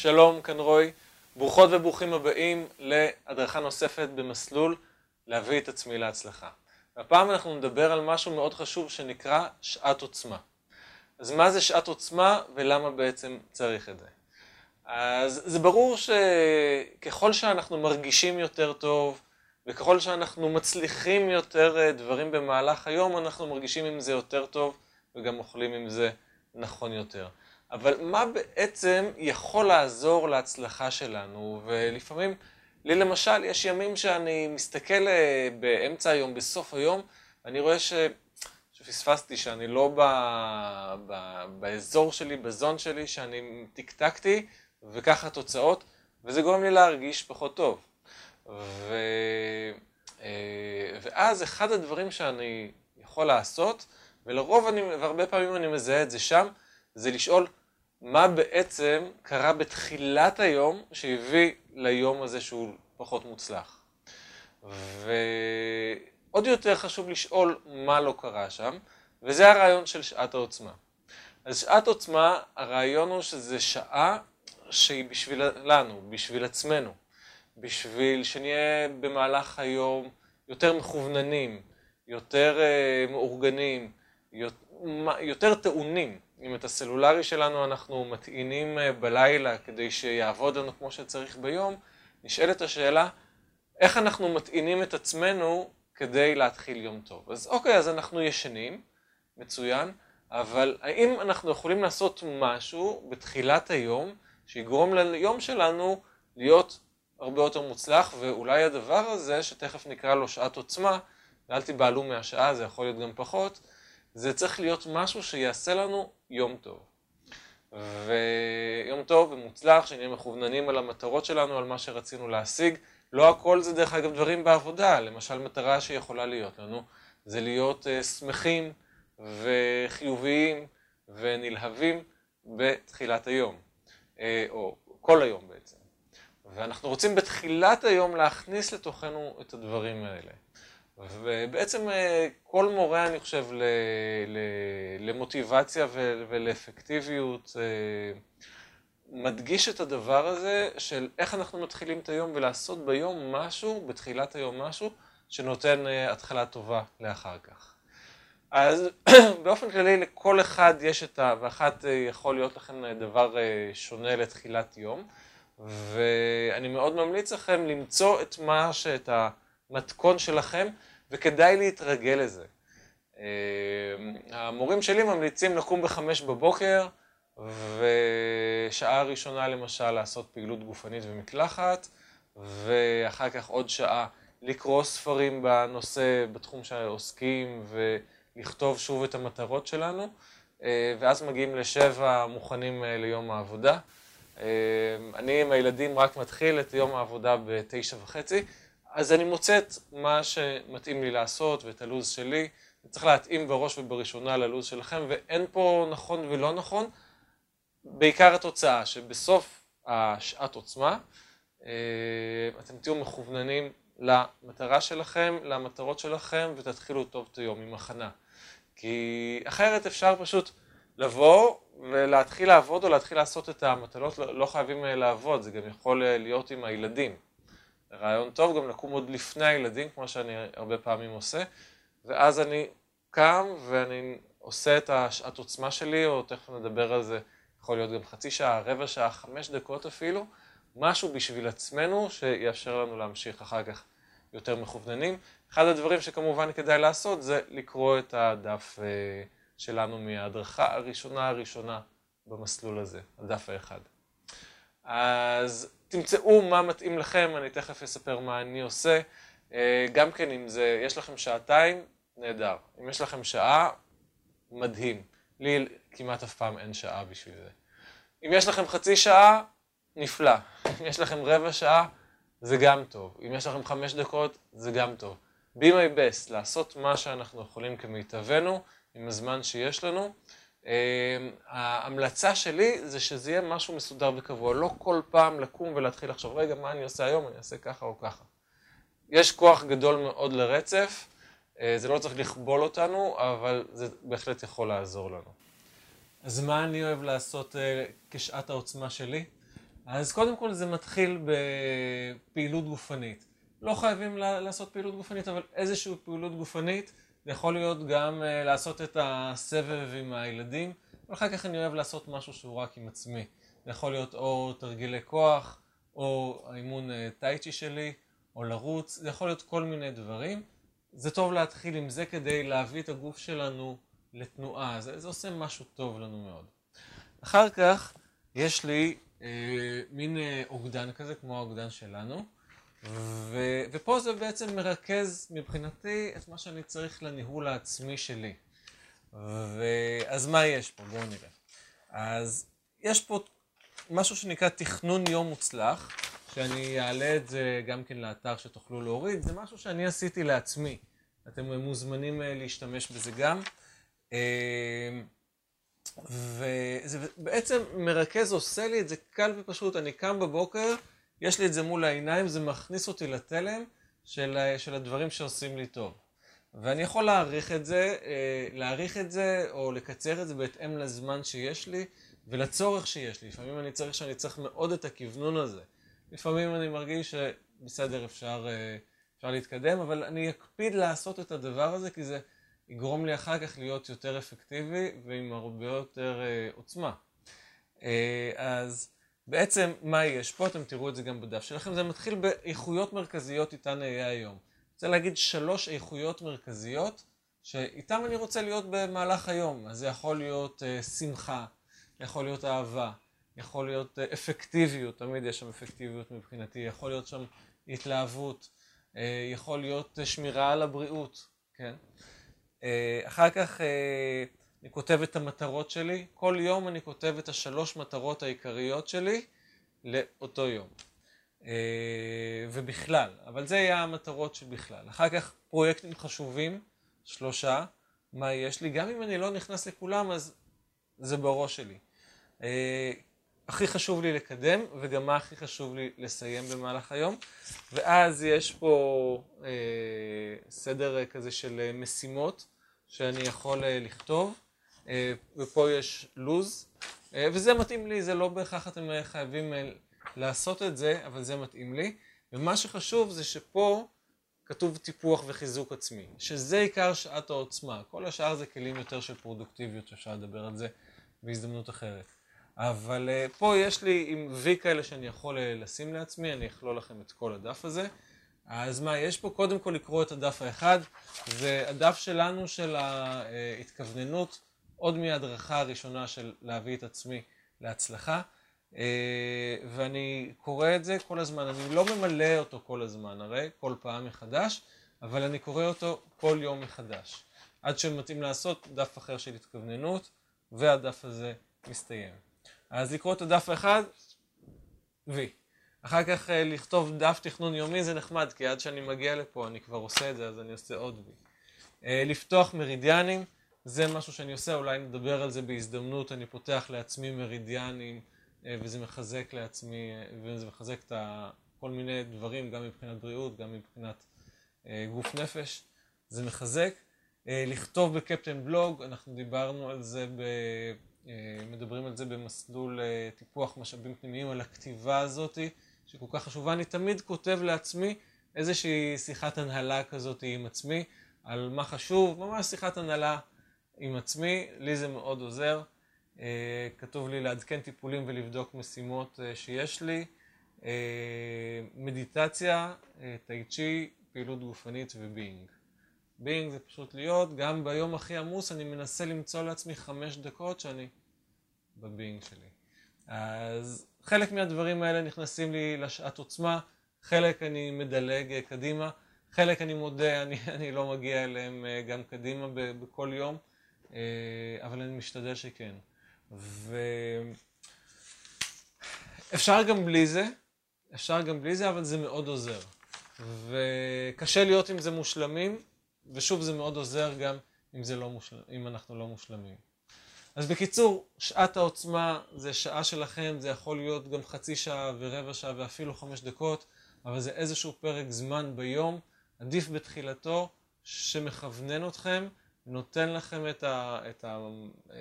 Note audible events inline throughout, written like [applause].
שלום, כאן רוי. ברוכות וברוכים הבאים להדרכה נוספת במסלול להביא את עצמי להצלחה. והפעם אנחנו נדבר על משהו מאוד חשוב שנקרא שעת עוצמה. אז מה זה שעת עוצמה ולמה בעצם צריך את זה? אז זה ברור שככל שאנחנו מרגישים יותר טוב וככל שאנחנו מצליחים יותר אה, דברים במהלך היום, אנחנו מרגישים עם זה יותר טוב וגם אוכלים עם זה נכון יותר. אבל מה בעצם יכול לעזור להצלחה שלנו? ולפעמים, לי למשל, יש ימים שאני מסתכל אה, באמצע היום, בסוף היום, ואני רואה ש... שפספסתי, שאני לא ב... ב... באזור שלי, בזון שלי, שאני טקטקתי, וככה תוצאות, וזה גורם לי להרגיש פחות טוב. ו... אה, ואז אחד הדברים שאני יכול לעשות, ולרוב אני, והרבה פעמים אני מזהה את זה שם, זה לשאול מה בעצם קרה בתחילת היום שהביא ליום הזה שהוא פחות מוצלח. ועוד יותר חשוב לשאול מה לא קרה שם, וזה הרעיון של שעת העוצמה. אז שעת עוצמה, הרעיון הוא שזה שעה שהיא בשבילנו, בשביל עצמנו, בשביל שנהיה במהלך היום יותר מכווננים, יותר uh, מאורגנים, יותר טעונים. אם את הסלולרי שלנו אנחנו מטעינים אה, בלילה כדי שיעבוד לנו כמו שצריך ביום, נשאלת השאלה, איך אנחנו מטעינים את עצמנו כדי להתחיל יום טוב. אז אוקיי, אז אנחנו ישנים, מצוין, אבל האם אנחנו יכולים לעשות משהו בתחילת היום שיגרום ליום שלנו להיות הרבה יותר מוצלח, ואולי הדבר הזה, שתכף נקרא לו שעת עוצמה, ואל תיבהלו מהשעה, זה יכול להיות גם פחות, זה צריך להיות משהו שיעשה לנו יום טוב. ויום טוב ומוצלח, שנהיה מכווננים על המטרות שלנו, על מה שרצינו להשיג. לא הכל זה דרך אגב דברים בעבודה, למשל מטרה שיכולה להיות לנו, זה להיות uh, שמחים וחיוביים ונלהבים בתחילת היום, uh, או כל היום בעצם. ואנחנו רוצים בתחילת היום להכניס לתוכנו את הדברים האלה. ובעצם אה, כל מורה, אני חושב, למוטיבציה ולאפקטיביות, אה, מדגיש את הדבר הזה של איך אנחנו מתחילים את היום ולעשות ביום משהו, בתחילת היום משהו, שנותן אה, התחלה טובה לאחר כך. אז [clears throat] באופן כללי לכל אחד יש את ה... ואחת יכול להיות לכם דבר שונה לתחילת יום, ואני מאוד ממליץ לכם למצוא את מה, שאת המתכון שלכם, וכדאי להתרגל לזה. אה, המורים שלי ממליצים לקום בחמש בבוקר, ושעה ראשונה למשל לעשות פעילות גופנית ומקלחת, ואחר כך עוד שעה לקרוא ספרים בנושא, בתחום שעוסקים, ולכתוב שוב את המטרות שלנו, אה, ואז מגיעים לשבע מוכנים אה, ליום העבודה. אני עם הילדים רק מתחיל את יום העבודה בתשע וחצי. אז אני מוצא את מה שמתאים לי לעשות ואת הלו"ז שלי. צריך להתאים בראש ובראשונה ללו"ז שלכם, ואין פה נכון ולא נכון. בעיקר התוצאה, שבסוף השעת עוצמה, אה, אתם תהיו מכווננים למטרה שלכם, למטרות שלכם, ותתחילו טוב את היום עם הכנה. כי אחרת אפשר פשוט לבוא ולהתחיל לעבוד או להתחיל לעשות את המטלות, לא, לא חייבים לעבוד, זה גם יכול להיות עם הילדים. רעיון טוב גם לקום עוד לפני הילדים, כמו שאני הרבה פעמים עושה, ואז אני קם ואני עושה את השעת עוצמה שלי, או תכף נדבר על זה, יכול להיות גם חצי שעה, רבע שעה, חמש דקות אפילו, משהו בשביל עצמנו שיאפשר לנו להמשיך אחר כך יותר מכווננים. אחד הדברים שכמובן כדאי לעשות זה לקרוא את הדף אה, שלנו מההדרכה הראשונה הראשונה במסלול הזה, הדף האחד. אז תמצאו מה מתאים לכם, אני תכף אספר מה אני עושה. אה, גם כן, אם זה, יש לכם שעתיים, נהדר. אם יש לכם שעה, מדהים. לי כמעט אף פעם אין שעה בשביל זה. אם יש לכם חצי שעה, נפלא. אם יש לכם רבע שעה, זה גם טוב. אם יש לכם חמש דקות, זה גם טוב. be my best, לעשות מה שאנחנו יכולים כמיטבנו עם הזמן שיש לנו. אמ, ההמלצה שלי זה שזה יהיה משהו מסודר וקבוע, לא כל פעם לקום ולהתחיל לחשוב, רגע, מה אני עושה היום? אני אעשה ככה או ככה. יש כוח גדול מאוד לרצף, אה, זה לא צריך לכבול אותנו, אבל זה בהחלט יכול לעזור לנו. אז מה אני אוהב לעשות אה, כשעת העוצמה שלי? אז קודם כל זה מתחיל בפעילות גופנית. לא חייבים לעשות פעילות גופנית, אבל איזושהי פעילות גופנית, זה יכול להיות גם אה, לעשות את הסבב עם הילדים, ואחר כך אני אוהב לעשות משהו שהוא רק עם עצמי. זה יכול להיות או תרגילי כוח, או האימון אה, טייצ'י שלי, או לרוץ, זה יכול להיות כל מיני דברים. זה טוב להתחיל עם זה כדי להביא את הגוף שלנו לתנועה, זה, זה עושה משהו טוב לנו מאוד. אחר כך יש לי אה, מין אה, אוגדן כזה, כמו האוגדן שלנו, ו, ופה זה בעצם מרכז מבחינתי את מה שאני צריך לניהול העצמי שלי. אז מה יש פה? בואו נראה. אז יש פה משהו שנקרא תכנון יום מוצלח, שאני אעלה את זה גם כן לאתר שתוכלו להוריד, זה משהו שאני עשיתי לעצמי. אתם מוזמנים אה, להשתמש בזה גם. אה, וזה בעצם מרכז עושה לי את זה קל ופשוט, אני קם בבוקר, יש לי את זה מול העיניים, זה מכניס אותי לתלם של, של הדברים שעושים לי טוב. ואני יכול להעריך את זה, אה, להעריך את זה או לקצר את זה בהתאם לזמן שיש לי ולצורך שיש לי. לפעמים אני צריך שאני צריך מאוד את הכוונון הזה. לפעמים אני מרגיש שבסדר, אפשר, אה, אפשר להתקדם, אבל אני אקפיד לעשות את הדבר הזה כי זה יגרום לי אחר כך להיות יותר אפקטיבי ועם הרבה יותר אה, עוצמה. אז בעצם מה יש פה, אתם תראו את זה גם בדף שלכם, זה מתחיל באיכויות מרכזיות איתן אהיה היום. רוצה להגיד שלוש איכויות מרכזיות שאיתן אני רוצה להיות במהלך היום. אז זה יכול להיות uh, שמחה, יכול להיות אהבה, יכול להיות uh, אפקטיביות, תמיד יש שם אפקטיביות מבחינתי, יכול להיות שם התלהבות, uh, יכול להיות uh, שמירה על הבריאות, כן? Uh, אחר כך uh, אני כותב את המטרות שלי, כל יום אני כותב את השלוש מטרות העיקריות שלי לאותו יום. אה, ובכלל, אבל זה יהיה המטרות של בכלל. אחר כך פרויקטים חשובים, שלושה, מה יש לי, גם אם אני לא נכנס לכולם אז זה בראש שלי. אה, הכי חשוב לי לקדם וגם מה הכי חשוב לי לסיים במהלך היום ואז יש פה אה, סדר כזה של משימות שאני יכול לכתוב ופה יש לוז וזה מתאים לי, זה לא בהכרח אתם חייבים לעשות את זה, אבל זה מתאים לי. ומה שחשוב זה שפה כתוב טיפוח וחיזוק עצמי, שזה עיקר שעת העוצמה. כל השאר זה כלים יותר של פרודוקטיביות, אפשר לדבר על זה בהזדמנות אחרת. אבל פה יש לי עם וי כאלה שאני יכול לשים לעצמי, אני אכלול לכם את כל הדף הזה. אז מה יש פה? קודם כל לקרוא את הדף האחד, זה הדף שלנו של ההתכווננות, עוד מההדרכה הראשונה של להביא את עצמי להצלחה. אה, ואני קורא את זה כל הזמן, אני לא ממלא אותו כל הזמן, הרי כל פעם מחדש, אבל אני קורא אותו כל יום מחדש. עד שמתאים לעשות דף אחר של התכווננות, והדף הזה מסתיים. אז לקרוא את הדף האחד, וי. אחר כך אה, לכתוב דף תכנון יומי זה נחמד, כי עד שאני מגיע לפה אני כבר עושה את זה, אז אני עושה עוד וי. אה, לפתוח מרידיאנים, זה משהו שאני עושה, אולי נדבר על זה בהזדמנות, אני פותח לעצמי מרידיאנים. אה, וזה מחזק לעצמי, אה, וזה מחזק את כל מיני דברים, גם מבחינת בריאות, גם מבחינת אה, גוף נפש, זה מחזק. לכתוב בקפטן בלוג, אנחנו דיברנו על זה, ב, מדברים על זה במסלול טיפוח משאבים פנימיים, על הכתיבה הזאתי, שכל כך חשובה. אני תמיד כותב לעצמי איזושהי שיחת הנהלה כזאת עם עצמי, על מה חשוב, ממש שיחת הנהלה עם עצמי, לי זה מאוד עוזר. אה, כתוב לי לעדכן טיפולים ולבדוק משימות אה, שיש לי. אה, מדיטציה, טאי צ'י, פעילות גופנית ו being. being זה פשוט להיות, גם ביום הכי עמוס אני מנסה למצוא לעצמי חמש דקות שאני ב being שלי. אז חלק מהדברים האלה נכנסים לי לשעת עוצמה, חלק אני מדלג קדימה, חלק אני מודה, אני, [laughs] אני לא מגיע אליהם גם קדימה בכל יום, אבל אני משתדל שכן. ואפשר גם בלי זה, אפשר גם בלי זה, אבל זה מאוד עוזר. וקשה להיות עם זה מושלמים, ושוב זה מאוד עוזר גם אם, לא מושל... אם אנחנו לא מושלמים. אז בקיצור, שעת העוצמה זה שעה שלכם, זה יכול להיות גם חצי שעה ורבע שעה ואפילו חמש דקות, אבל זה איזשהו פרק זמן ביום, עדיף בתחילתו, שמכוונן אתכם, נותן לכם את ה... את ה... אה,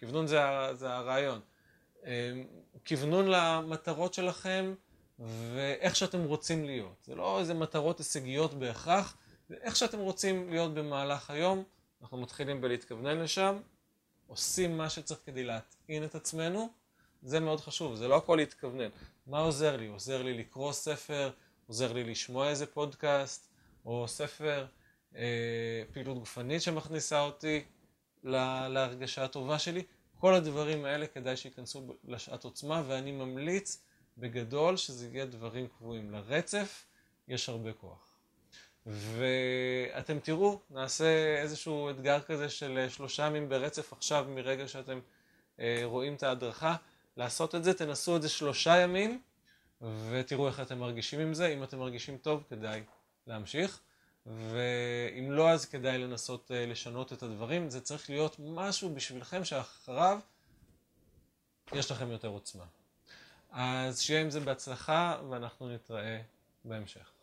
כוונון זה, זה הרעיון. כיוונון למטרות שלכם ואיך שאתם רוצים להיות. זה לא איזה מטרות הישגיות בהכרח, זה איך שאתם רוצים להיות במהלך היום. אנחנו מתחילים בלהתכוונן לשם, עושים מה שצריך כדי להטעין את עצמנו, זה מאוד חשוב, זה לא הכל להתכוונן. מה עוזר לי? עוזר לי לקרוא ספר, עוזר לי לשמוע איזה פודקאסט, או ספר, אה, פעילות גופנית שמכניסה אותי להרגשה הטובה שלי. כל הדברים האלה כדאי שייכנסו לשעת עוצמה, ואני ממליץ בגדול שזה יהיה דברים קבועים. לרצף יש הרבה כוח. ואתם תראו, נעשה איזשהו אתגר כזה של שלושה ימים ברצף עכשיו מרגע שאתם אה, רואים את ההדרכה. לעשות את זה, תנסו את זה שלושה ימים ותראו איך אתם מרגישים עם זה. אם אתם מרגישים טוב, כדאי להמשיך. ואם לא, אז כדאי לנסות אה, לשנות את הדברים. זה צריך להיות משהו בשבילכם שאחריו יש לכם יותר עוצמה. אז שיהיה עם זה בהצלחה, ואנחנו נתראה בהמשך.